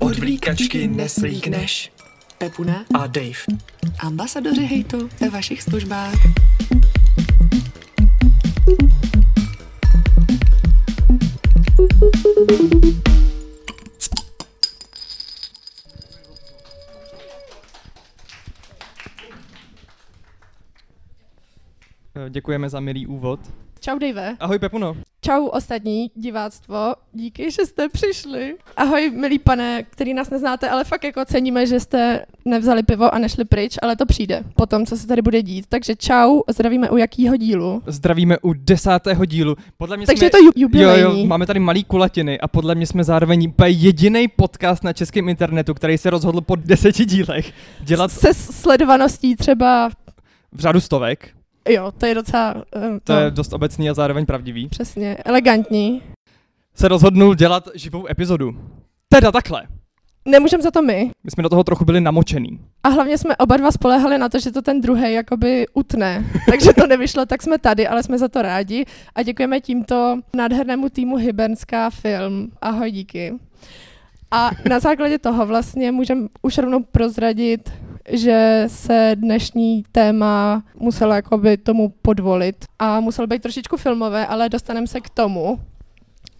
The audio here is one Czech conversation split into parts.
Od vlíkačky neslíkneš. Pepuna, A Dave. ambasadoři hejtu ve vašich službách. Děkujeme za milý úvod. Čau, Dave. Ahoj Pepuno. Čau, ostatní diváctvo. Díky, že jste přišli. Ahoj, milí pane, který nás neznáte, ale fakt jako ceníme, že jste nevzali pivo a nešli pryč, ale to přijde po tom, co se tady bude dít. Takže čau, zdravíme u jakýho dílu. Zdravíme u desátého dílu. Podle mě Takže jsme... je to ju- Jo, jubilejní. jo, máme tady malý kulatiny a podle mě jsme zároveň jediný podcast na českém internetu, který se rozhodl po deseti dílech dělat Se sledovaností třeba, v řádu stovek. Jo, to je docela, um, To no, je dost obecný a zároveň pravdivý. přesně, elegantní. Se rozhodnul dělat živou epizodu. Teda takhle. Nemůžeme za to my. My jsme do toho trochu byli namočený. A hlavně jsme oba dva spolehali na to, že to ten druhý jakoby utne. Takže to nevyšlo, tak jsme tady, ale jsme za to rádi. A děkujeme tímto nádhernému týmu Hybernská film. Ahoj, díky. A na základě toho vlastně můžeme už rovnou prozradit, že se dnešní téma muselo jakoby tomu podvolit a muselo být trošičku filmové, ale dostaneme se k tomu.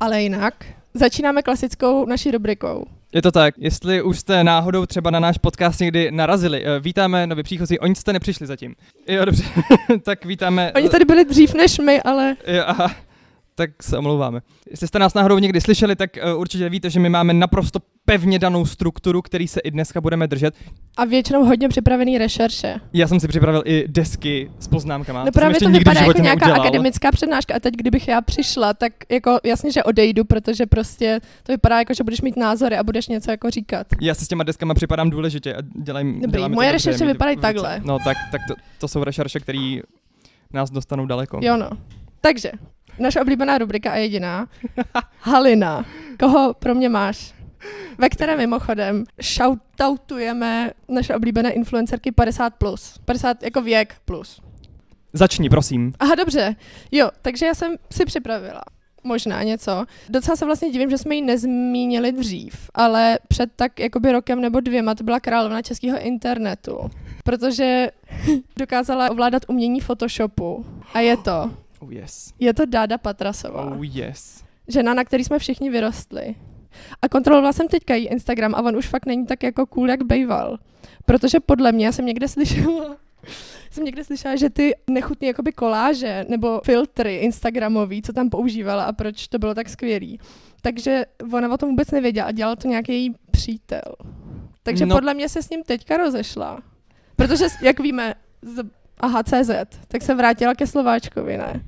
Ale jinak, začínáme klasickou naší rubrikou. Je to tak, jestli už jste náhodou třeba na náš podcast někdy narazili, eh, vítáme nově příchozí, oni jste nepřišli zatím. Jo, dobře, tak vítáme. Oni tady byli dřív než my, ale Jo, aha, tak se omlouváme. Jestli jste nás náhodou někdy slyšeli, tak uh, určitě víte, že my máme naprosto pevně danou strukturu, který se i dneska budeme držet. a většinou hodně připravený rešerše. Já jsem si připravil i desky s poznámkama. No jsem právě to vypadá jako nějaká neudělal. akademická přednáška a teď, kdybych já přišla, tak jako jasně, že odejdu, protože prostě to vypadá jako, že budeš mít názory a budeš něco jako říkat. Já si s těma deskama připadám důležitě a dělám, Dobrý, to moje rešerše to vypadají takhle. No tak, tak to, to jsou rešerše, které nás dostanou daleko. Jo no. Takže, naše oblíbená rubrika a jediná. Halina, koho pro mě máš? Ve které mimochodem shoutoutujeme naše oblíbené influencerky 50+. Plus. 50 jako věk plus. Začni, prosím. Aha, dobře. Jo, takže já jsem si připravila možná něco. Docela se vlastně divím, že jsme ji nezmínili dřív, ale před tak jakoby rokem nebo dvěma to byla královna českého internetu, protože dokázala ovládat umění Photoshopu. A je to, Oh yes. je to Dáda Patrasová, Oh yes. žena, na který jsme všichni vyrostli. A kontrolovala jsem teďka její Instagram a on už fakt není tak jako cool, jak bejval. Protože podle mě, já jsem někde slyšela, jsem někde slyšela, že ty nechutné jakoby koláže nebo filtry Instagramový, co tam používala a proč to bylo tak skvělý. Takže ona o tom vůbec nevěděla a dělal to nějaký její přítel. Takže No. no. podle mě se s ním teďka rozešla. Protože, jak víme, z aha, CZ, tak se vrátila ke Slováčkovi, ne?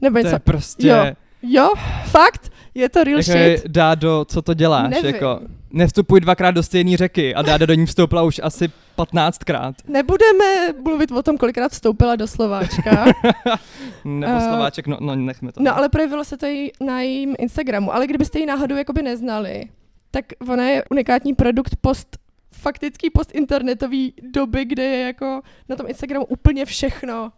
Nebo To něco. je prostě... Jo. Jo, fakt? Je to real Jako shit? je, Dádo, co to děláš? Nevím. Jako, nevstupuj dvakrát do stejné řeky a Dáda do ní vstoupila už asi 15krát. Nebudeme mluvit o tom, kolikrát vstoupila do Slováčka. Nebo Eh, Slováček, no, no nechme to. No ale projevilo se to i na jejím Instagramu. Ale kdybyste ji náhodou jakoby neznali, tak ona je unikátní produkt post faktický post internetový doby, kde je jako na tom Instagramu úplně všechno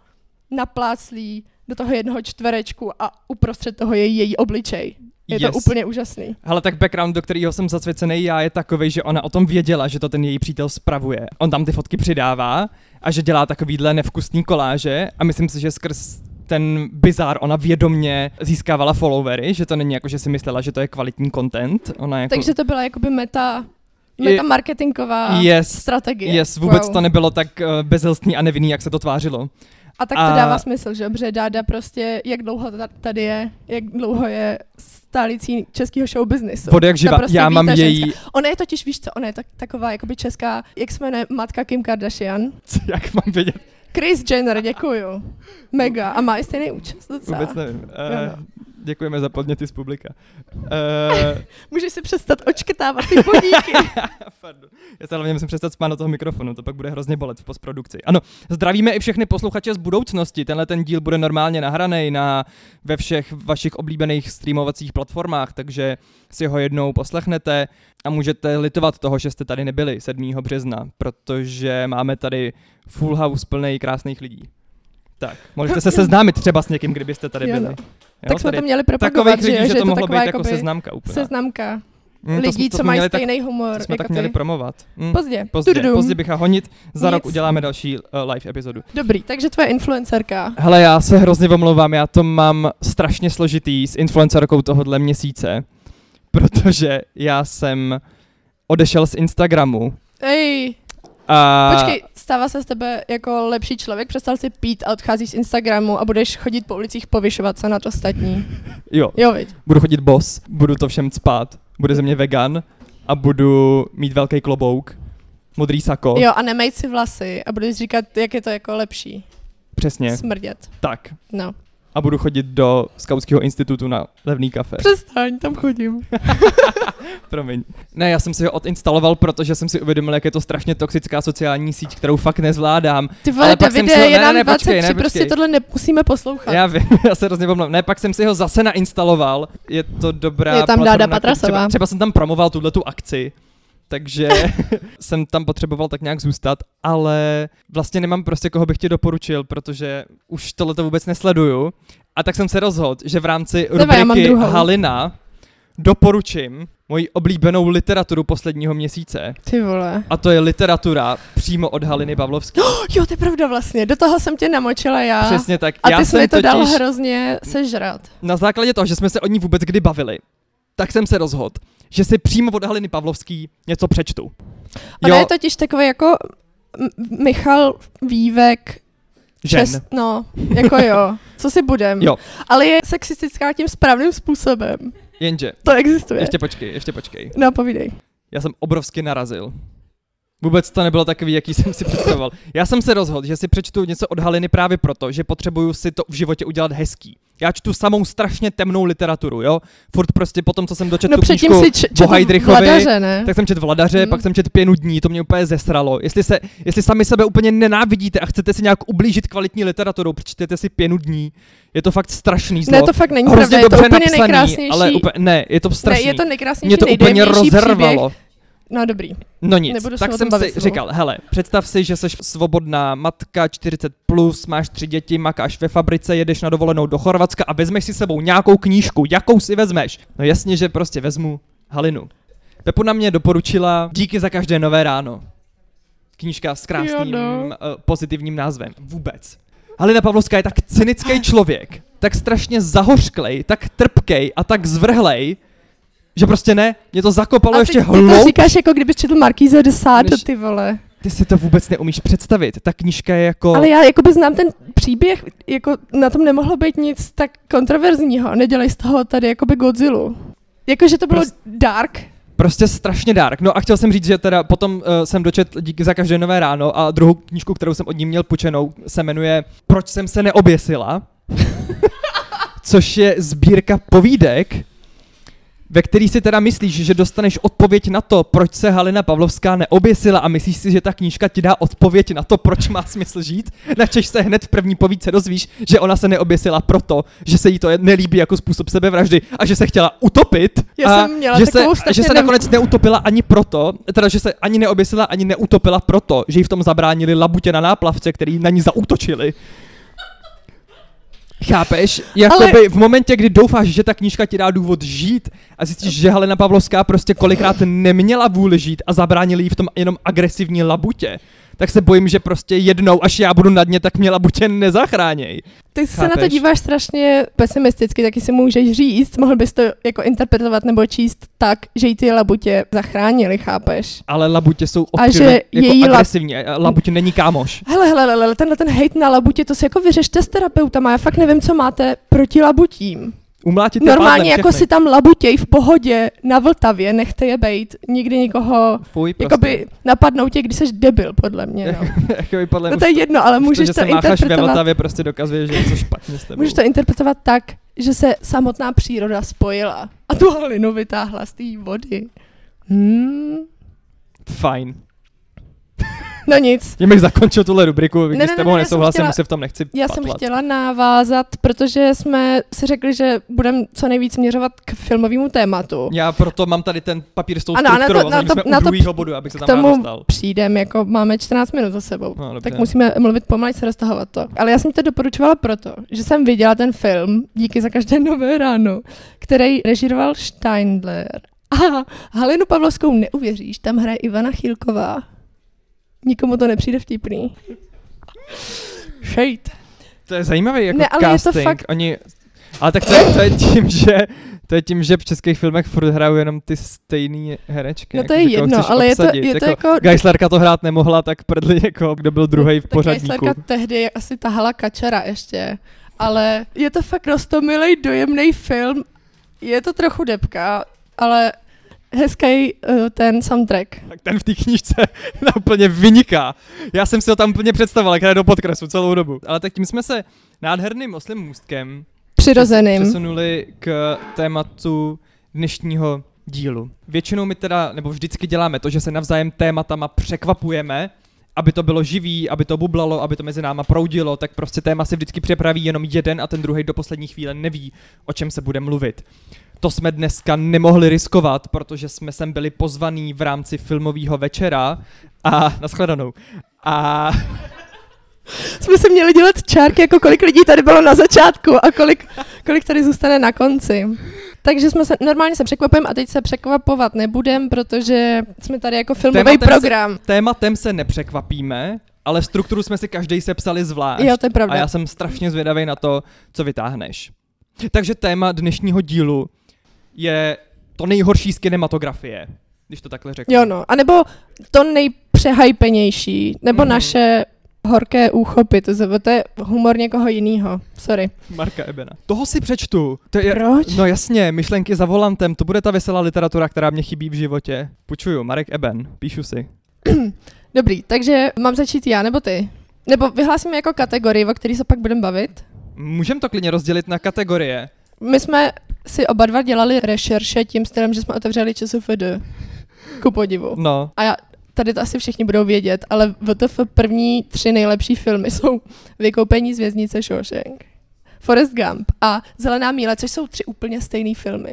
napláclý do toho jednoho čtverečku a uprostřed toho je její obličej. Je Yes. to úplně úžasný. Ale tak background, do kterého jsem zasvěcený já, je takový, že ona o tom věděla, že to ten její přítel spravuje. On tam ty fotky přidává a že dělá takovýhle nevkusný koláže a myslím si, že skrz ten bizár ona vědomně získávala followery, že to není jako, že si myslela, že to je kvalitní content. Ona jako... Takže to byla jakoby meta, Je- meta marketingová Yes, strategie. yes, vůbec Wow. to nebylo tak uh, bezilstný a nevinný, jak se to tvářilo. A tak to A- dává smysl, že dobře, Dáda prostě, jak dlouho ta- tady je, jak dlouho je stálicí českého show businessu. Vody jak živa, prostě já mám její, Ona je totiž, víš co, ona je tak, taková jakoby česká, jak se jmenuje, matka Kim Kardashian. jak mám vědět, Chris Jenner, děkuju. Mega. A má i stejný účast docela. vůbec nevím. Uh, děkujeme za podněty z publika. Uh, Můžeš si přestat očkrtávat ty podíky. Já se hlavně musím přestat spát do toho mikrofonu, to pak bude hrozně bolet v postprodukci. Ano, zdravíme i všechny posluchače z budoucnosti. Tenhle ten díl bude normálně nahraný na, ve všech vašich oblíbených streamovacích platformách, takže si ho jednou poslechnete a můžete litovat toho, že jste tady nebyli 7. března, protože máme tady full house plný krásných lidí. Tak, můžete se seznámit třeba s někým, kdybyste tady byli. Jo, tak jsme to měli takových propagovat, že, lidí, že, že to mohlo být jako seznamka úplně. seznamka. Mm, lidí, to co mají stejný humor To jsme jako tak měli ty. promovat. Mm. Pozdě. Pozdě, Tududum. pozdě bych a honit. Za Nic. rok uděláme další uh, live epizodu. Dobrý, takže tvoje influencerka. Hele, já se hrozně omlouvám, já to mám strašně složitý s influencerkou tohohle měsíce, protože já jsem odešel z Instagramu Ej, a... počkej, stává se z tebe jako lepší člověk, přestal si pít a odcházíš z Instagramu a budeš chodit po ulicích povyšovat se nad ostatní. Jo, Jo, viď. budu chodit bos, budu to všem spát, bude ze mě vegan a budu mít velký klobouk, modrý sako, Jo, a nemej si vlasy a budeš říkat, jak je to jako lepší. přesně, Smrdět. tak. No. A budu chodit do Skautského institutu na levný kafe. Přestaň, tam chodím. Promiň. Ne, já jsem si ho odinstaloval, protože jsem si uvědomil, jak je to strašně toxická sociální síť, kterou fakt nezvládám. Ty vole, Ale pak jsem Davide, si ho- je ne, nám ne, počkej, 23, ne, prostě tohle nemusíme poslouchat. Já vím, já se hrozně omlouvám. Ne, pak jsem si ho zase nainstaloval. Je to dobrá Je tam Dáda Patrasová. Třeba, třeba jsem tam promoval tuhle tu akci, takže jsem tam potřeboval tak nějak zůstat, ale vlastně nemám prostě koho bych ti doporučil, protože už tohle to vůbec nesleduju. A tak jsem se rozhodl, že v rámci Tebe, rubriky. Halina doporučím moji oblíbenou literaturu posledního měsíce. Ty vole. A to je literatura přímo od Haliny Pavlovské. Jo, to je pravda vlastně. Do toho jsem tě namočila já. Přesně tak. A já ty jsi jsem mi to totiž... dal hrozně sežrat. na základě toho, že jsme se o ní vůbec kdy bavili, tak jsem se rozhodl, že si přímo od Haliny Pavlovský něco přečtu. Ona je totiž takový jako Michal Vývek. žen. Čes, no, jako jo. Co si budem. Jo. Ale je sexistická tím správným způsobem. Jenže, To existuje. ještě počkej, ještě počkej. No, povídej. Já jsem obrovsky narazil. Vůbec to nebylo takový, jaký jsem si představoval. Já jsem se rozhodl, že si přečtu něco od Haliny právě proto, že potřebuju si to v životě udělat hezký. Já čtu samou strašně temnou literaturu, jo? Furt prostě potom, co jsem dočetl No tu knížku si č- Vladaře, ne? tak jsem četl Vladaře, Hmm. pak jsem četl Pěnu dní, to mě úplně zesralo. Jestli, se, jestli sami sebe úplně nenávidíte a chcete si nějak ublížit kvalitní literaturou, přečtěte si Pěnu dní. Je to fakt strašný zlo. Ne, to fakt není Hrozně pravda, je to úplně napsaný, nejkrásnější. ale úplně, ne, je to ne, strašný. je to nejkrásnější, mě to úplně rozervalo. Příběh. No dobrý. No nic, Nebudu tak jsem si říkal, hele, představ si, že jsi svobodná matka, 40 plus, máš tři děti, makáš ve fabrice, jedeš na dovolenou do Chorvatska a vezmeš si sebou nějakou knížku. Jakou si vezmeš? No jasně, že prostě vezmu Halinu. Pepu na mě doporučila Díky za každé nové ráno. Knížka s krásným Jo, no. uh, pozitivním názvem. Vůbec. Halina Pavlovská je tak cynický člověk, tak strašně zahořklej, tak trpkej a tak zvrhlej, že prostě ne, mě to zakopalo A ještě ty to hloub říkáš, jako kdybys četl Markýze de Sade, ty vole. ty si to vůbec neumíš představit. Ta knížka je jako... Ale já jakoby znám ten příběh, jako na tom nemohlo být nic tak kontroverzního. Nedělej z toho tady jakoby Godzilla. Jakože to bylo Prost- dark. Prostě strašně dark. No a chtěl jsem říct, že teda potom uh, jsem dočetl díky za každé nové ráno a druhou knížku, kterou jsem od ní měl půjčenou, se jmenuje Proč jsem se neoběsila, což je sbírka povídek, ve který si teda myslíš, že dostaneš odpověď na to, proč se Halina Pavlovská neoběsila a myslíš si, že ta knížka ti dá odpověď na to, proč má smysl žít, načež se hned v první povídce dozvíš, že ona se neoběsila proto, že se jí to nelíbí jako způsob sebevraždy a že se chtěla utopit Já a jsem měla že, se, že se nev- nakonec neutopila ani proto, teda že se ani neoběsila, ani neutopila proto, že jí v tom zabránili labutě na náplavce, který na ní zautočili. Chápeš? Jakoby Ale- v momentě, kdy doufáš, že ta knížka ti dá důvod žít a zjistíš, že Helena Pavlovská prostě kolikrát neměla vůli žít a zabránili jí v tom jenom agresivní labutě, tak se bojím, že prostě jednou, až já budu na dně, tak mě labutě nezachráněj. Ty se na to Chápeš? díváš strašně pesimisticky, taky si můžeš říct, mohl bys to jako interpretovat nebo číst tak, že jí ty labutě zachránili, chápeš? Ale labutě jsou A že jako její agresivní. a Labutě není kámoš. Hele, hele, hele, hele, tenhle ten hate na labutě, to si jako vyřešte s terapeutama, já fakt nevím, co máte proti labutím. Umlátit Normálně jako si tam labutěj v pohodě na Vltavě, nechte je bejt, nikdy nikoho Fuj, prostě. jakoby napadnou tě, když jsi debil, podle mě, no. Jakoby podle No to je jedno, ale už můžeš že to se mácháš ve interpretovat, Vltavě prostě dokazuje, že je něco špatně s tebou. můžeš to interpretovat tak, že se samotná příroda spojila a tu halinu vytáhla z té vody. Hmm. Fajn. No nic. Tím bych zakončil tuhle rubriku, když ne, s ne, tebou ne, jsem nesouhlasím, chtěla- se v tom nechci Já jsem patlat. chtěla navázat, protože jsme si řekli, že budeme co nejvíc směřovat k filmovému tématu. Já proto mám tady ten papír s tou Ano, a na to- strukturou, na to- jsme na to druhého bodu, abych se K tam rád tomu dostal. přijdem, jako máme 14 minut za sebou. No, dobře. Tak musíme mluvit pomalej, se roztahovat to. Ale já jsem to doporučovala proto, že jsem viděla ten film Díky za každé nové ráno, který režíroval Steindler. A Halinu Pavlovskou neuvěříš, tam hraje Ivana Chýlková. Nikomu to nepřijde vtipný. Shade. To je zajímavý jako Ne, ale je to casting. fakt- Oni, ale tak to je, to je tím, že to je tím, že v českých filmech furt hrajou jenom ty stejné herečky. No to jako, je jedno, ale je to, je to jako, jako... Geislerka to hrát nemohla, tak prdli jako, kdo byl druhý v tak pořadníku. Geislerka tehdy asi tahala kačera ještě. Ale je to fakt rostomilej, dojemný film. Je to trochu depka, ale hezký uh, ten soundtrack. Tak ten v té knížce úplně vyniká. Já jsem si ho tam úplně představoval, jak do podkresu celou dobu. Ale tak tím jsme se nádherným oslým můstkem Přirozeným. přesunuli k tématu dnešního dílu. Většinou my teda, nebo vždycky děláme to, že se navzájem tématama překvapujeme, aby to bylo živý, aby to bublalo, aby to mezi náma proudilo, tak prostě téma si vždycky připraví jenom jeden a ten druhý do poslední chvíle neví, o čem se bude mluvit. To jsme dneska nemohli riskovat, protože jsme sem byli pozvaní v rámci filmového večera a nashledanou. A Jsme se měli dělat čárky, jako kolik lidí tady bylo na začátku a kolik, kolik tady zůstane na konci. Takže jsme se, normálně se překvapujeme a teď se překvapovat nebudem, protože jsme tady jako filmový Tématem se- program. tématem se nepřekvapíme, ale strukturu jsme si každý sepsali zvlášť. Jo, to je pravda. A já jsem strašně zvědavý na to, co vytáhneš. Takže téma dnešního dílu je to nejhorší z kinematografie, když to takhle řeknu. Jo no, anebo to nejpřehypenější, nebo Mhm. naše horké úchopy, to, je- to je humor někoho jiného. Sorry. Marka Ebena. Toho si přečtu. To je, Proč? No jasně, myšlenky za volantem, to bude ta veselá literatura, která mě chybí v životě. Půjčuju, Marek Eben, píšu si. Dobrý, takže mám začít já nebo ty? Nebo vyhlásíme jako kategorii, o který se pak budeme bavit? Můžeme to klidně rozdělit na kategorie. My jsme si oba dva dělali rešerše tím stylem, že jsme otevřeli ČSFD. Ku podivu. No, A já, tady to asi všichni budou vědět, ale VTF první tři nejlepší filmy jsou Vykoupení z věznice Shawshank, Forrest Gump a Zelená míle, což jsou tři úplně stejné filmy.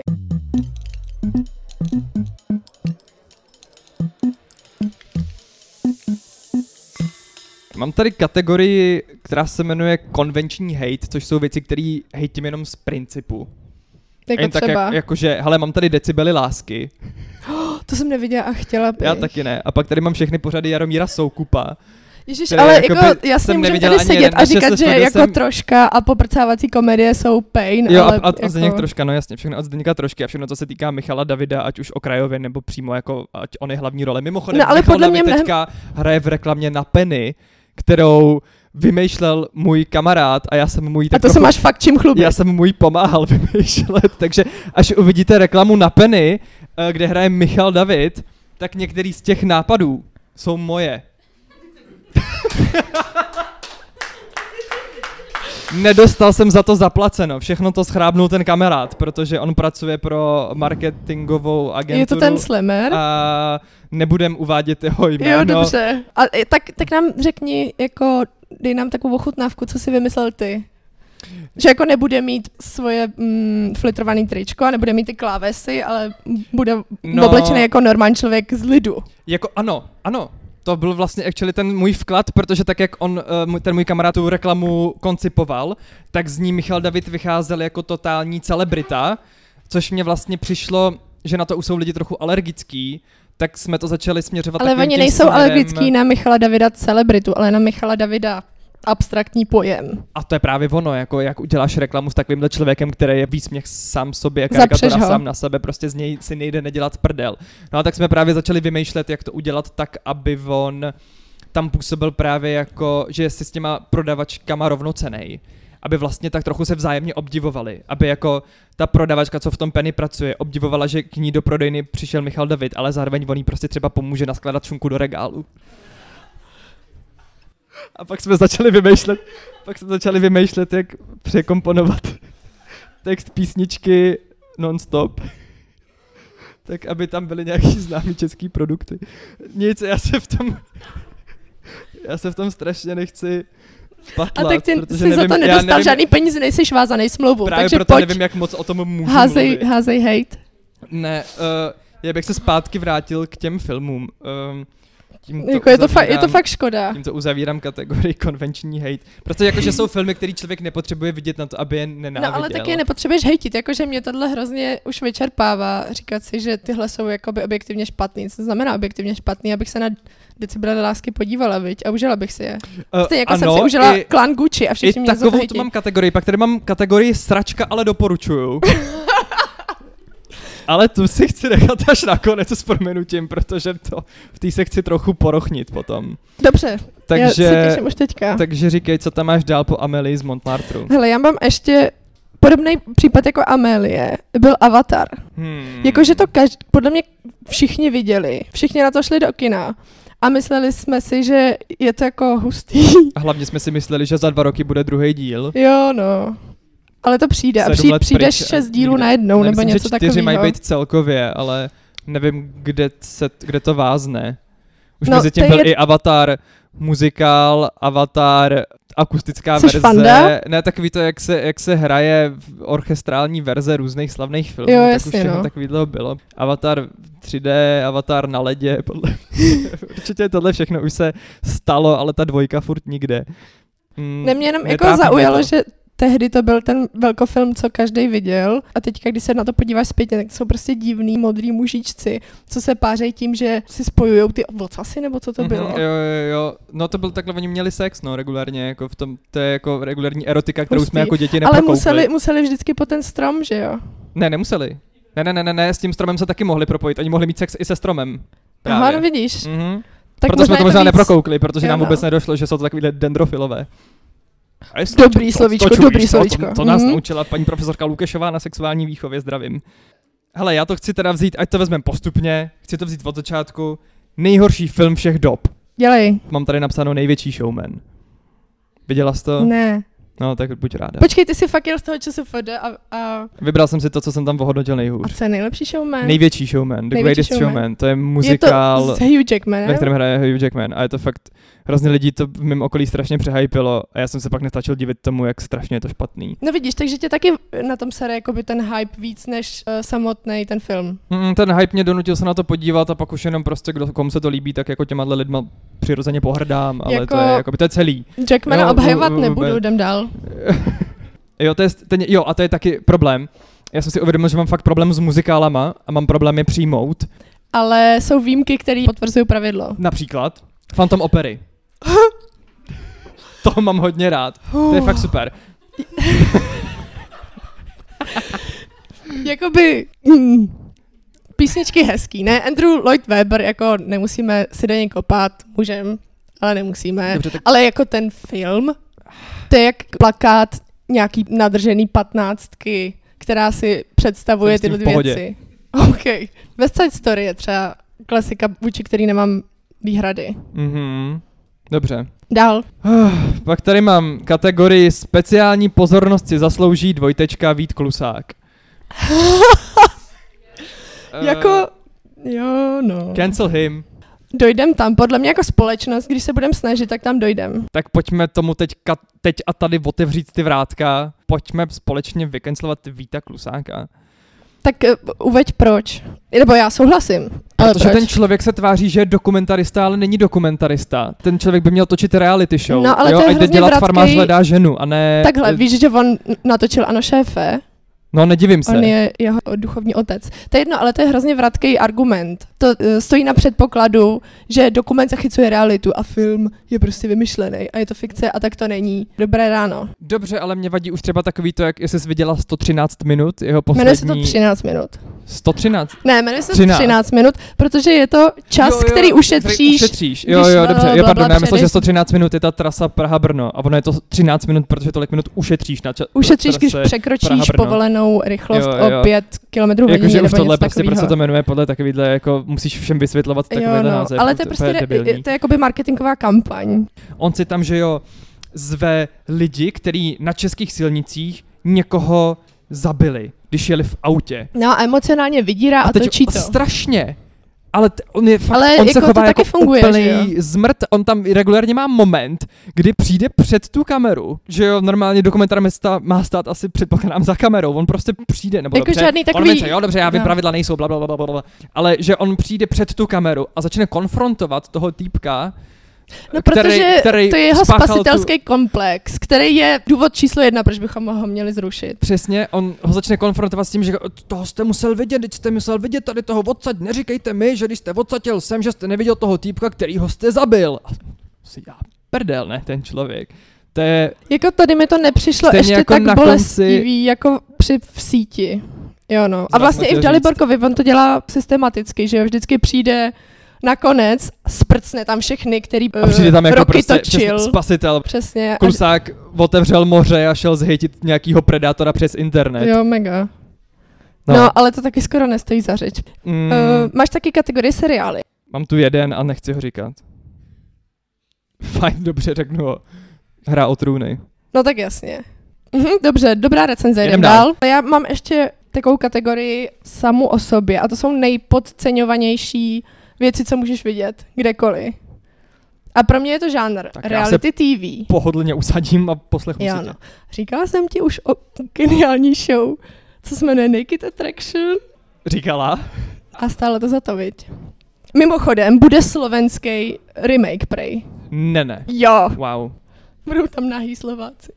Mám tady kategorii, která se jmenuje konvenční hate, což jsou věci, které hejtím jenom z principu. Jako Jen tak třeba, jak, jakože, hele, mám tady decibely lásky, to jsem neviděla a chtěla bych. já taky ne. A pak tady mám všechny pořady Jaromíra Soukupa. Které ale jakoby jako, jasně jsem můžeme tady sedět jeden, a říkat, že jako jsem- troška a poprcávací komedie jsou pain, Jo, ale a, a, jako... Zdeněk troška, no jasně, všechno od Zdeňka trošky a všechno, co se týká Michala Davida, ať už okrajově nebo přímo jako, ať on je hlavní role. Mimochodem, No, ale Michal podle David mě teďka hraje v reklamě na Penny, kterou vymýšlel můj kamarád a já jsem můj A tak to se máš fakt čím chlubit. Já jsem mu ji pomáhal vymýšlet, takže až uvidíte reklamu na Penny, eh, kde hraje Michal David, tak některý z těch nápadů jsou moje. Nedostal jsem za to zaplaceno, všechno to schrábnul ten kamarád, protože on pracuje pro marketingovou agenturu. Je to ten Slimmer? A nebudem uvádět jeho jméno. Jo, dobře. A e, tak, tak nám řekni, jako, dej nám takovou ochutnávku, co si vymyslel ty. Že jako nebude mít svoje mm, flitrovaný tričko a nebude mít ty klávesy, ale bude No. oblečený jako normální člověk z lidu. Jako ano, ano. To byl vlastně actually ten můj vklad, protože tak jak on, eh, ten můj kamarád tu reklamu koncipoval, tak z ní Michal David vycházel jako totální celebrita, což mě vlastně přišlo, že na to už jsou lidi trochu alergický, tak jsme to začali směřovat Ale oni nejsou směrem, alergický na Michala Davida celebritu, ale na Michala Davida abstraktní pojem. A to je právě ono, jako jak uděláš reklamu s takovýmhle člověkem, který je výsměch sám sobě, karikatura sám na sebe, prostě z něj si nejde nedělat prdel. No a tak jsme právě začali vymýšlet, jak to udělat tak, aby on tam působil právě jako, že si s těma prodavačkama rovnocenej. Aby vlastně tak trochu se vzájemně obdivovali. Aby jako ta prodavačka, co v tom Penny pracuje, obdivovala, že k ní do prodejny přišel Michal David, ale zároveň on jí prostě třeba pomůže naskladat šunku do regálu. A pak jsme začali vymýšlet, pak jsme začali vymýšlet, jak překomponovat text písničky non-stop. Tak, aby tam byly nějaký známý český produkty. Nic, já se v tom... Já se v tom strašně nechci A patlat, tak ty protože jsi za nevím, to já nedostal nevím, žádný peníze, nejsi vázaný smlouvu, Právě takže proto pojď, nevím, jak moc o tom můžu házej, mluvit. házej hate. Ne, uh, já bych se zpátky vrátil k těm filmům. Um, Tímto Jako je to, fa- je to fakt škoda. Tímto uzavírám kategorii konvenční hate. Prostě jakože jsou filmy, které člověk nepotřebuje vidět na to, aby je nenáviděl. No ale taky je nepotřebuješ hejtit, jakože mě tohle hrozně už vyčerpává říkat si, že tyhle jsou jakoby objektivně špatný. Co znamená objektivně špatný, abych se na decibely lásky podívala, viď, a užila bych si je. Eh, Stejně jako ano, jsem si užila i, klan Gucci a všichni mě to takovou tu mám kategorii, pak tady mám kategorii sračka, ale doporučuju. ale tu si chci nechat až nakonec s proměnutím, protože to v té se chci trochu porochnit potom. Dobře, já se Takže, těším už teďka. takže říkej, co tam máš dál po Amelie z Montmartru. Hele, já mám ještě podobný případ jako Amélie, byl Avatar. Hmm. Jakože to každý, podle mě všichni viděli, všichni na to šli do kina a mysleli jsme si, že je to jako hustý. A hlavně jsme si mysleli, že za dva roky bude druhý díl. jo, no. Ale to přijde. A přijde, let přijde pryč šest dílů najednou, Ne, nebo myslím, něco že čtyři mají takového. být celkově, ale nevím, kde, se, kde to vázne. Už No, mezi tím byl je- i Avatar, muzikál, Avatar, akustická Což verze. fanda? Ne, takový to, jak se, jak se hraje v orchestrální verze různých slavných filmů. Jo, tak jasně, už všechno no. takovýhle bylo. Avatar 3D, Avatar na ledě, podle Určitě tohle všechno už se stalo, ale ta dvojka furt nikde. Mm, Ne, mě jenom jako zaujalo, to. že tehdy to byl ten velkofilm, co každý viděl a teďka, když se na to podíváš zpětně, tak to jsou prostě divný modrý mužičci, co se pářejí tím, že si spojují ty vocasy, nebo co to Mhm, bylo. Jo, jo, jo. No to byl takhle, oni měli sex, no, regulárně, jako v tom, to je jako regulární erotika, kterou Hustý. jsme jako děti Ale neprokoukli. museli, museli vždycky po ten strom, že jo? Ne, nemuseli. Ne, ne, ne, ne, ne, s tím stromem se taky mohli propojit, oni mohli mít sex i se stromem. Právě. Aha, no vidíš. Mhm. Tak Proto jsme to možná víc- neprokoukli, protože Jo, nám no. vůbec nedošlo, že jsou to takovýhle dendrofilové. A jestli Dobrý slovíčko, čumíš, dobrý to, slovíčko. To, to nás Mhm. naučila paní profesorka Lukešová na sexuální výchově, zdravím. Hele, já to chci teda vzít, ať to vezmeme postupně, chci to vzít od začátku. Nejhorší film všech dob. Dělej. Mám tady napsáno Největší showman. Viděla jsi to? Ne. No, tak buď ráda. Počkej, ty jsi fakt jel z toho ČSFD a, a, Vybral jsem si to, co jsem tam ohodnotil a nejhůř. co je nejlepší showman? Největší showman, The Největší Greatest showman. showman. To je je muzikál, to s Hugh Jackmanem? ve kterém hraje Hugh Jackman. A je to fakt, hrozně lidí to v mém okolí strašně přehypilo a já jsem se pak nestačil divit tomu, jak strašně je to špatný. No vidíš, takže tě taky na tom sere jakoby ten hype víc než uh, samotný ten film. Mm, ten hype mě donutil se na to podívat a pak už jenom prostě, kdo, komu se to líbí, tak jako těma lidma přirozeně pohrdám, ale Jako- to je, jako, to je celý. Jackmana Jo, obhajovat nebudu, jdem dál. Jo, to je, ten, jo, a to je taky problém. Já jsem si uvědomil, že mám fakt problém s muzikálama a mám problém je přijmout. Ale jsou výjimky, které potvrzují pravidlo. Například Phantom Opery. to mám hodně rád. To je fakt super. Jakoby... Mm, písničky hezký, ne? Andrew Lloyd Webber, jako nemusíme si do něj kopat, můžem, ale nemusíme. Dobře, tak Ale jako ten film, to je jak plakát nějaký nadržený patnáctky, která si představuje tyhle v dvě věci. OK. West Side Story je třeba klasika, vůči který nemám výhrady. Mhm. Dobře. Dál. Pak tady mám kategorii speciální pozornost si zaslouží dvojtečka Vít Klusák. Eh, Jako, jo, no. Cancel him. Dojdem tam, podle mě jako společnost, když se budeme snažit, tak tam dojdem. Tak pojďme tomu teďka, teď a tady otevřít ty vrátka. Pojďme společně vykancelovat Víta Klusáka. Tak uh, uveď proč. Nebo já souhlasím. Ale Protože proč? ten člověk se tváří, že je dokumentarista, ale není dokumentarista. Ten člověk by měl točit reality show. No, ale jo? to je Ať jde hrozně dělat vratkej- farmář hledá ženu a ne... Takhle, víš, že on natočil Ano šéfe, No, nedivím se. on je jeho duchovní otec. To je jedno, ale to je hrozně vratký argument. To uh, stojí na předpokladu, že dokument zachycuje realitu a film je prostě vymyšlený a je to fikce a tak to není. Dobré ráno. Dobře, ale mě vadí už třeba takový to, jak jsi viděla 113 minut, jeho poslední... Jmenuje se to 13 minut. 113? Ne, jmenuje se to 13. 13 minut, protože je to čas, Jo, jo, který ušetříš. Ušetříš, jo, jo, dobře, jo, pardon, já myslel, předeš- že 113 minut je ta trasa Praha-Brno a ono je to 13 minut, protože tolik minut ušetříš na čas. Ušetříš, když překročíš povolenou rychlost Jo, jo. o 5 km hodině Jakože už tohle prostě, takového. to jmenuje podle takovýhle, jako musíš všem vysvětlovat takovýhle no, název. ale to je prostě to je jakoby marketingová kampaň. On si tam, že jo, zve lidi, který na českých silnicích někoho zabili, když jeli v autě. No a emocionálně vydírá a, teď točí to. strašně. Ale t- on je fakt, Ale on jako se to chová taky jako funguje, úplný že jo? zmrt. On tam regulárně má moment, kdy přijde před tu kameru, že jo, normálně dokumentar má stát, má stát asi předpokládám za kamerou. On prostě přijde, nebo Jako dobře, žádný on takový- vím, co, jo, dobře, já vím, no. pravidla nejsou, bla, bla, bla, bla, bla, ale že on přijde před tu kameru a začne konfrontovat toho týpka, No, který, protože který to je jeho spasitelský komplex, který je důvod číslo jedna, proč bychom ho měli zrušit. Přesně, on ho začne konfrontovat s tím, že toho jste musel vidět, teď jste musel vidět tady toho odsaď, neříkejte mi, že když jste odsaďil sem, že jste neviděl toho týpka, kterýho jste zabil. A si já prdel, ne, ten člověk. To je, Jako tady mi to nepřišlo ještě jako tak bolestivý, jako při v síti. Jo no. A vlastně i v Daliborkovi on to dělá systematicky, že jo, vždycky přijde nakonec, sprcne tam všechny, který a přijde tam uh, jako roky prostě točil. přesně spasitel. Přesně. A, Klusák otevřel moře a šel zhytit nějakýho predátora přes internet. jo, mega. No. no, ale to taky skoro nestojí za řeč. Mm, Uh, máš taky kategorii seriály. mám tu jeden a nechci ho říkat. Fajn, dobře, řeknu ho. Hra o trůny. No tak jasně. Mhm, dobře, dobrá recenze, jdem Jdem dál. Já mám ještě takovou kategorii samu o sobě a to jsou nejpodceňovanější věci, co můžeš vidět kdekoliv. A pro mě je to žánr Tak já reality TV. Pohodlně usadím a poslechnu Jo, si tě. no. Říkala jsem ti už o geniální show, co se jmenuje Naked Attraction Říkala? a stále to za to, viď? Mimochodem, bude slovenský remake prej. Ne, ne. Jo, Wow. budou tam nahý Slováci.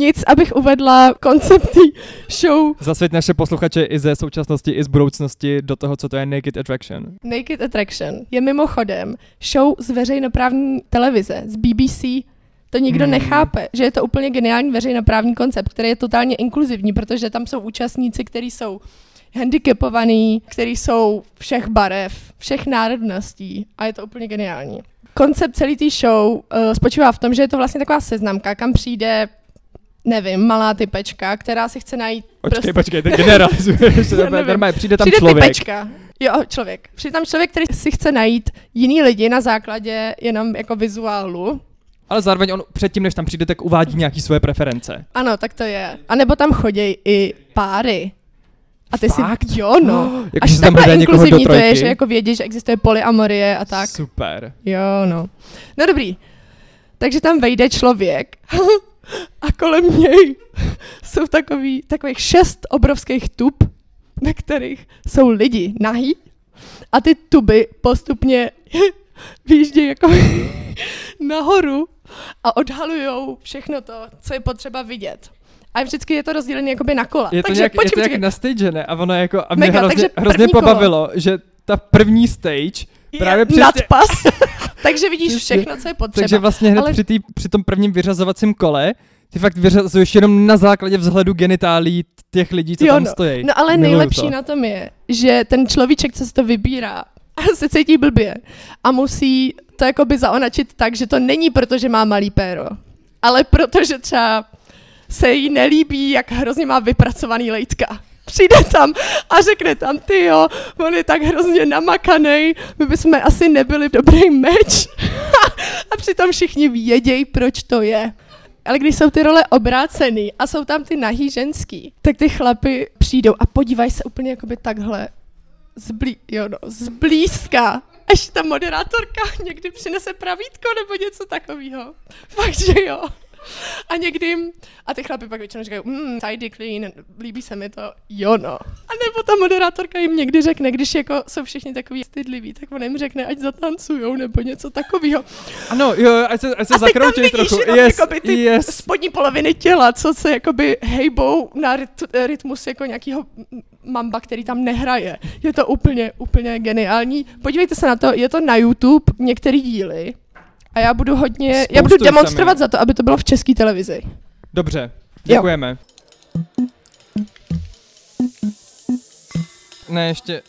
Nic, abych uvedla koncept té show Zasvěť naše posluchače i ze současnosti, i z budoucnosti do toho, co to je Naked Attraction. Naked Attraction je mimochodem show z veřejnoprávní televize, z BBC. To nikdo Hmm. nechápe, že je to úplně geniální veřejnoprávní koncept, který je totálně inkluzivní, protože tam jsou účastníci, kteří jsou handicapovaní, kteří jsou všech barev, všech národností a je to úplně geniální. Koncept celé té show uh, spočívá v tom, že je to vlastně taková seznamka, kam přijde nevím, malá typečka, která si chce najít Počkej, počkej, teď generalizuješ. Normálně přijde tam Přijde člověk. typečka. Jo, člověk. Přijde tam člověk, který si chce najít jiný lidi na základě jenom jako vizuálu. Ale zároveň on předtím, než tam přijde, tak uvádí nějaký svoje preference. Ano, tak to je. A nebo tam chodí i páry. A ty Fakt? si, jo no. Jako, Až že tam takhle inkluzivní to je, že jako vědí, že existuje polyamorie a tak. Super. Jo, no. No dobrý. Takže tam vejde člověk a kolem něj jsou takový, takových šest obrovských tub, ve kterých jsou lidi nahý a ty tuby postupně výjíždějí jako nahoru a odhalujou všechno to, co je potřeba vidět. A vždycky je to rozdělené jakoby na kola. Je to takže nějak, počkej, je to počkej. nějak nastagené a ono jako, a mě Mega, hrozně, hrozně kolo. pobavilo, že ta první stage, právě přesně- nadpas, takže vidíš Přesně. všechno, co je potřeba. takže vlastně hned Ale- při, tý, při tom prvním vyřazovacím kole, ty fakt vyřazuješ jenom na základě vzhledu genitálí těch lidí, co Jo, tam no. stojí. No ale Miluju nejlepší to. na tom je, že ten človíček, co se to vybírá, se cítí blbě a musí to jakoby zaonačit tak, že to není proto, že má malý péro, ale protože třeba se jí nelíbí, jak hrozně má vypracovaný lejtka. Přijde tam a řekne tam, ty jo, on je tak hrozně namakaný, my bychom asi nebyli dobrý meč. a přitom všichni vědějí, proč to je. Ale když jsou ty role obrácený a jsou tam ty nahý ženský, tak ty chlapy přijdou a podívají se úplně jakoby takhle zblí, jo no, zblízka. Až ta moderátorka někdy přinese pravítko nebo něco takového. Fakt, že jo. A někdy, a ty chlapy pak většinou říkají, mm, tidy clean, líbí se mi to, jo no. A nebo ta moderátorka jim někdy řekne, když jako jsou všichni takový stydliví, tak ona jim řekne, ať zatancujou nebo něco takového. Ano, jo, ať se, ať se A teď tam zakroutí trochu. jenom Yes, jakoby ty yes. spodní poloviny těla, co se jakoby hejbou na ryt, rytmus jako nějakého mamba, který tam nehraje. Je to úplně, úplně geniální. Podívejte se na to, je to na YouTube, některé díly. A já budu hodně, já Spoustu budu jich tam demonstrovat za to, aby to bylo v české televizi. Dobře, děkujeme. Ne, ještě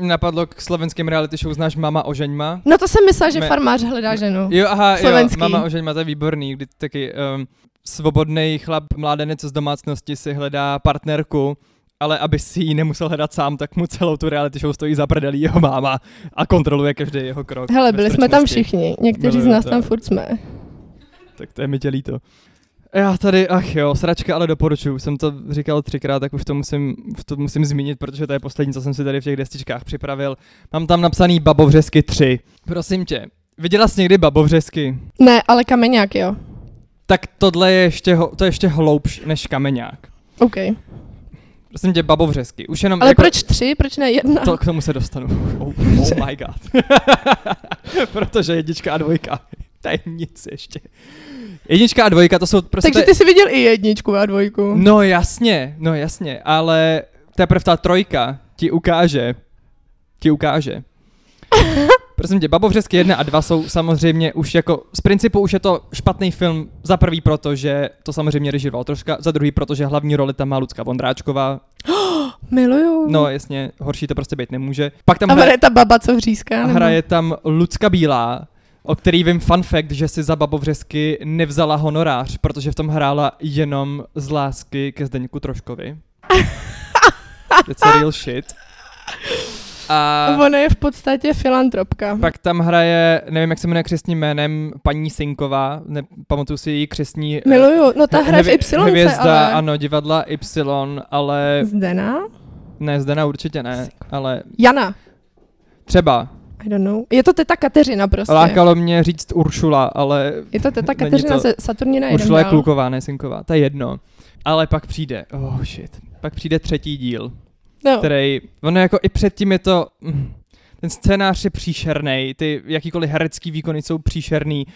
napadlo k slovenským reality show, znáš Mama ožeňma? No to jsem myslela, že Me- farmář hledá ženu. Jo, aha, Slovenský. jo, Mama ožeňma, to je výborný, kdy taky um, svobodný chlap, mládenec z domácnosti si hledá partnerku, ale aby si ji nemusel hledat sám, tak mu celou tu reality show stojí za prdelí jeho máma a kontroluje každý jeho krok. Hele, byli jsme tam všichni, někteří z nás to. tam furt jsme. Tak to je mi tě líto. Já tady, ach jo, sračka, ale doporučuju. Jsem to říkal třikrát, tak už to musím, to musím zmínit, protože to je poslední, co jsem si tady v těch destičkách připravil. Mám tam napsaný Babovřesky 3. Prosím tě, viděla jsi někdy Babovřesky? Ne, ale kameňák, jo. Tak tohle je ještě, to je ještě hloubš než kameňák. OK. Prosím tě, Babovřesky. Už jenom Ale jako, proč tři, proč ne jedna? To k tomu se dostanu. Oh, oh my god. Protože jednička a dvojka. To je nic ještě. Jednička a dvojka, to jsou prostě... Takže ty jsi viděl i jedničku a dvojku. No jasně, no jasně, ale teprve ta trojka ti ukáže, ti ukáže. Prosím tě, Babovřesky 1 a 2 jsou samozřejmě už jako, z principu už je to špatný film, za prvý proto, že to samozřejmě režiroval troška, za druhý proto, že hlavní roli tam má Lucka Vondráčková, Miluju. no jasně, horší to prostě být nemůže. Pak tam a hraje, ta baba, co vříská? nebo? hraje tam Lucka Bílá, o který vím fun fact, že si za Babovřesky nevzala honorář, protože v tom hrála jenom z lásky ke Zdeňku Troškovi. That's a real shit. A Ona je v podstatě filantropka. pak tam hraje, nevím, jak se jmenuje křestním jménem, paní Sinková, ne, pamatuju si její křestní... eh, Miluju. No ta hraje v Y, Hvězda, ale... ano, divadla Y, ale... Zdena? Ne, Zdena určitě ne, ale Jana. třeba. I don't know. Je to teta Kateřina prostě. Lákalo mě říct Uršula, ale Je to teta Kateřina to- ze Saturnina Uršula je. Kluková, ne Sinková, to je jedno. Ale pak přijde, oh shit, pak přijde třetí díl, No. který, ono jako i předtím je to, mm, ten scénář je příšerný, ty jakýkoliv herecký výkony jsou příšerný,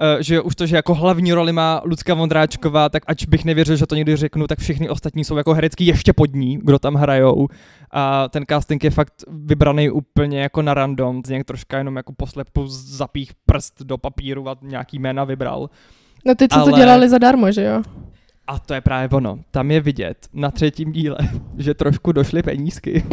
Uh, že už to, že jako hlavní roli má Lucka Vondráčková, tak ač bych nevěřil, že to někdy řeknu, tak všichni ostatní jsou jako herecký ještě pod ní, kdo tam hrajou. A ten casting je fakt vybraný úplně jako na random, nějak troška jenom jako poslepu zapích prst do papíru a nějaký jména vybral. no ty, co ale- to dělali zadarmo, že jo? A to je právě ono. Tam je vidět na třetím díle, že trošku došly penízky.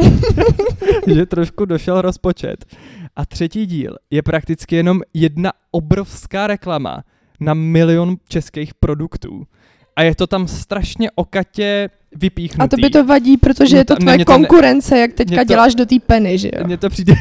že trošku došel rozpočet. A třetí díl je prakticky jenom jedna obrovská reklama na milion českých produktů. A je to tam strašně okatě vypíchnutý. A to by to vadí, protože Mě je to ne, tvoje mě to ne- konkurence, jak teďka to- děláš do té peny, že jo? Mně to přijde...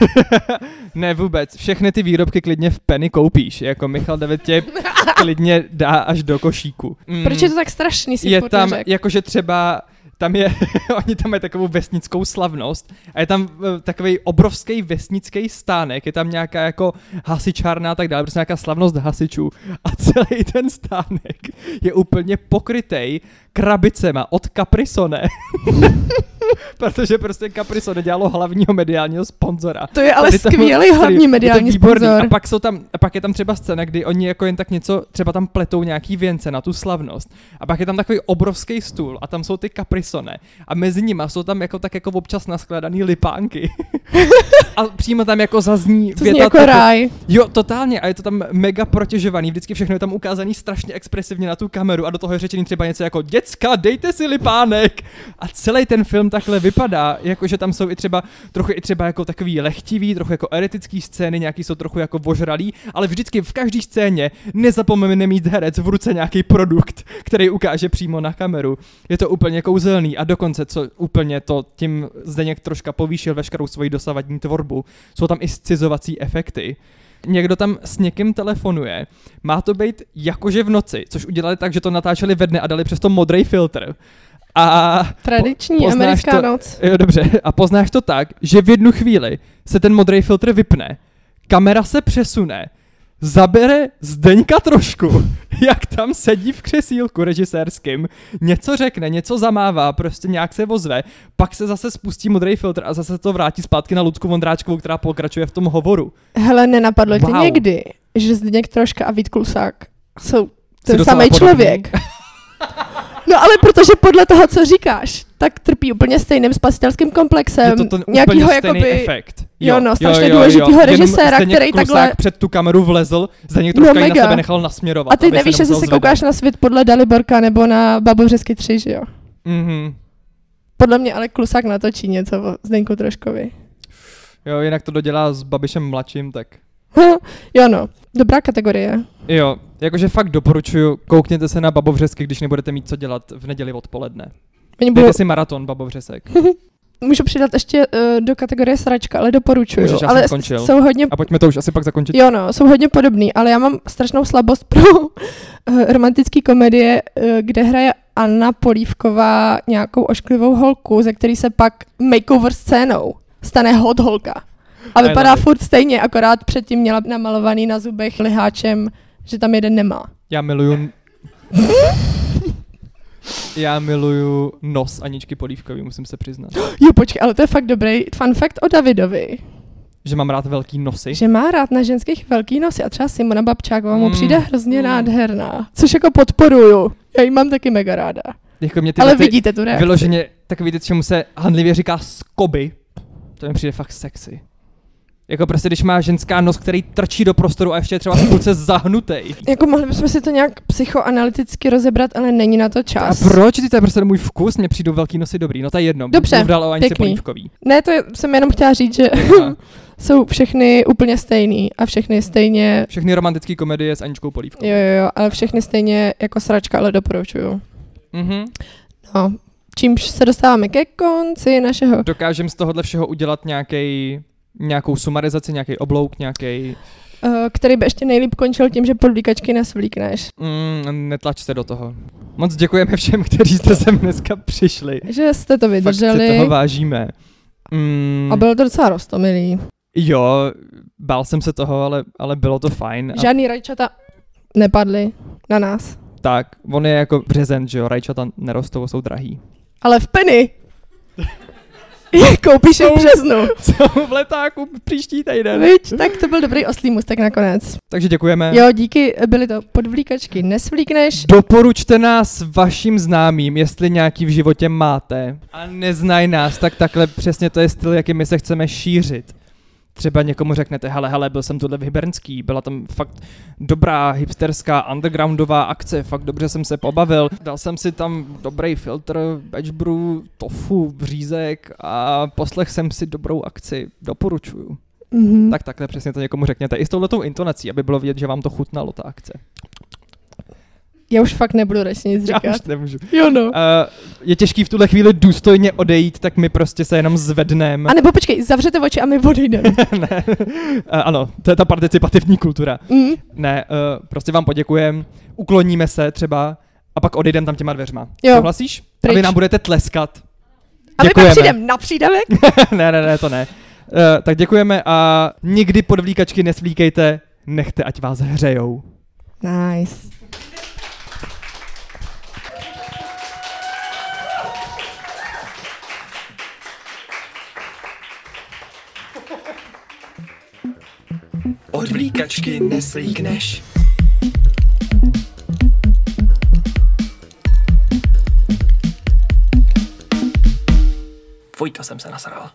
ne, vůbec. Všechny ty výrobky klidně v Penny koupíš. Jako Michal David tě klidně dá až do košíku. Mm. Proč je to tak strašný, si je tam, jakože třeba tam je, oni tam mají takovou vesnickou slavnost a je tam eh, takový obrovský vesnický stánek, je tam nějaká jako hasičárna a tak dále, prostě nějaká slavnost hasičů a celý ten stánek je úplně pokrytej krabicema od Caprisone. Protože prostě Caprisone dělalo hlavního mediálního sponzora. To je ale tam- skvělý celý- hlavní mediální sponzor. A pak, jsou tam, a pak je tam třeba scéna, kdy oni jako jen tak něco, třeba tam pletou nějaký věnce na tu slavnost. A pak je tam takový obrovský stůl a tam jsou ty kaprisone. A mezi nimi jsou tam jako tak jako občas naskladaný lipánky. a přímo tam jako zazní To věta jako ráj. Jo, totálně. A je to tam mega protěžovaný. Vždycky všechno je tam ukázaný strašně expresivně na tu kameru a do toho je řečený třeba něco jako děcka, dejte si lipánek. A celý ten film takhle vypadá, jakože tam jsou i třeba trochu i třeba jako takový lehtivý, trochu jako eretický scény, nějaký jsou trochu jako vožralý, ale vždycky v každé scéně nezapomeňme mít herec v ruce nějaký produkt, který ukáže přímo na kameru. Je to úplně kouzelný a dokonce, co úplně to tím Zdeněk troška povýšil veškerou svoji dosavadní tvorbu, jsou tam i scizovací efekty. Někdo tam s někým telefonuje, má to být jakože v noci, což udělali tak, že to natáčeli ve dne a dali přesto modrý filtr. A Tradiční poznáš americká to- noc. Jo, dobře. A poznáš to tak, že v jednu chvíli se ten modrý filtr vypne, kamera se přesune, zabere Zdeňka trošku, jak tam sedí v křesílku režisérským, něco řekne, něco zamává, prostě nějak se ozve, pak se zase spustí modrý filtr a zase to vrátí zpátky na Lucku Vondráčkovou, která pokračuje v tom hovoru. Hele, nenapadlo tě Wow. někdy, že Zdeněk Troška a Vít Klusák jsou ten samý podobný. člověk? No ale protože podle toho, co říkáš, tak trpí úplně stejným spasitelským komplexem. Je to ten nějakýho úplně stejný jakoby, efekt. jo, no, strašně důležitýho Jenom režiséra, Zdeněk který takhle- před tu kameru vlezl, Zdeněk No, trošku ji na sebe nechal nasměrovat. A ty nevíš, že se koukáš na svět podle Daliborka nebo na Babovřesky 3, že jo? Mhm. Podle mě ale Klusák natočí něco o Zdeňku Troškovi. Jo, jinak to dodělá s Babišem mladším, tak jo no, dobrá kategorie. jo, jakože fakt doporučuju, koukněte se na Babovřesky, když nebudete mít co dělat v neděli odpoledne. Oni budou, Dejte si maraton Babovřesek. Můžu přidat ještě uh, do kategorie sračka, ale doporučuju. Můžeš, ale skončil. jsou hodně A pojďme to už asi pak zakončit. Jo, no, jsou hodně podobný, ale já mám strašnou slabost pro uh, romantické komedie, uh, kde hraje Anna Polívková nějakou ošklivou holku, ze který se pak makeover scénou stane hot holka. A vypadá furt stejně, akorát předtím měla namalovaný na zubech liháčem, že tam jeden nemá. Já miluju... Já miluju nos Aničky Polívkový, musím se přiznat. Jo, počkej, ale to je fakt dobrý fun fact o Davidovi, Že mám rád velký nosy. že má rád na ženských velký nosy a třeba Simona Babčáková mu Mm, přijde hrozně mm. nádherná, což jako podporuju. Já ji mám taky mega ráda. Jako mě ty, ale ty vidíte tu reakci. vyloženě takový ty, čemu se handlivě říká skoby, to mi přijde fakt sexy. Jako prostě, když má ženská nos, který trčí do prostoru a ještě je třeba v půlce zahnutej. Jako mohli bychom si to nějak psychoanalyticky rozebrat, ale není na to A čas. proč? Ty to je prostě můj vkus, mně přijdou velký nosy dobrý. No to je jedno. Dobře, dál o pěkný. Ne, to je, jsem jenom chtěla říct, že jsou všechny úplně stejný a všechny stejně, Všechny romantické komedie s Aničkou Polívkovou. jo, jo, jo, ale všechny stejně jako sračka, ale doporučuju. Mhm. No, čímž se dostáváme ke konci našeho. Dokážem z tohohle všeho udělat nějaký nějakou sumarizaci, nějaký oblouk, nějaký. Uh, který by ještě nejlíp končil tím, že podlíkačky nesvlíkneš. Mm, netlač se do toho. Moc děkujeme všem, kteří jste sem dneska přišli. Že jste to Fakt si vydrželi toho vážíme. Mm, a bylo to docela rostomilý. Jo, bál jsem se toho, ale, ale bylo to fajn. A Žádný rajčata nepadly na nás. tak, on je jako březen, že jo, rajčata nerostou, jsou drahý. Ale v Penny je koupíš je v březnu. Jsou v letáku příští týden. Viď? Tak to byl dobrý oslý můstek nakonec. Takže děkujeme. Jo, díky, byly to podvlíkačky, nesvlíkneš. Doporučte nás vašim známým, jestli nějaký v životě máte a neznají nás, tak takhle přesně to je styl, jakým my se chceme šířit. Třeba někomu řeknete, hele, hele, byl jsem tuhle v Hybernský, byla tam fakt dobrá hipsterská undergroundová akce, fakt dobře jsem se pobavil. Dal jsem si tam dobrý filtr, batch brew, tofu, řízek a poslech jsem si dobrou akci. Doporučuju. Mhm. Tak takhle přesně to někomu řekněte. I s touhletou intonací, aby bylo vidět, že vám to chutnalo ta akce. Já už fakt nebudu radši nic Já říkat. už nemůžu. Jo no. Uh, je těžký v tuhle chvíli důstojně odejít, tak my prostě se jenom zvedneme. A nebo počkej, zavřete oči a my odejdeme. ne. Uh, ano, to je ta participativní kultura. mm. Ne, uh, prostě vám poděkujeme, ukloníme se třeba a pak odejdeme tam těma dveřma. Jo. Souhlasíš? A Pryč. vy nám budete tleskat. A my pak Děkujeme. přijdeme na přídavek. ne, ne, ne, to ne. Uh, tak děkujeme a nikdy podvlíkačky nesvlíkejte, nechte, ať vás hřejou. Nice. Odvlíkačky neslíkneš. Fuj, to jsem se nasral.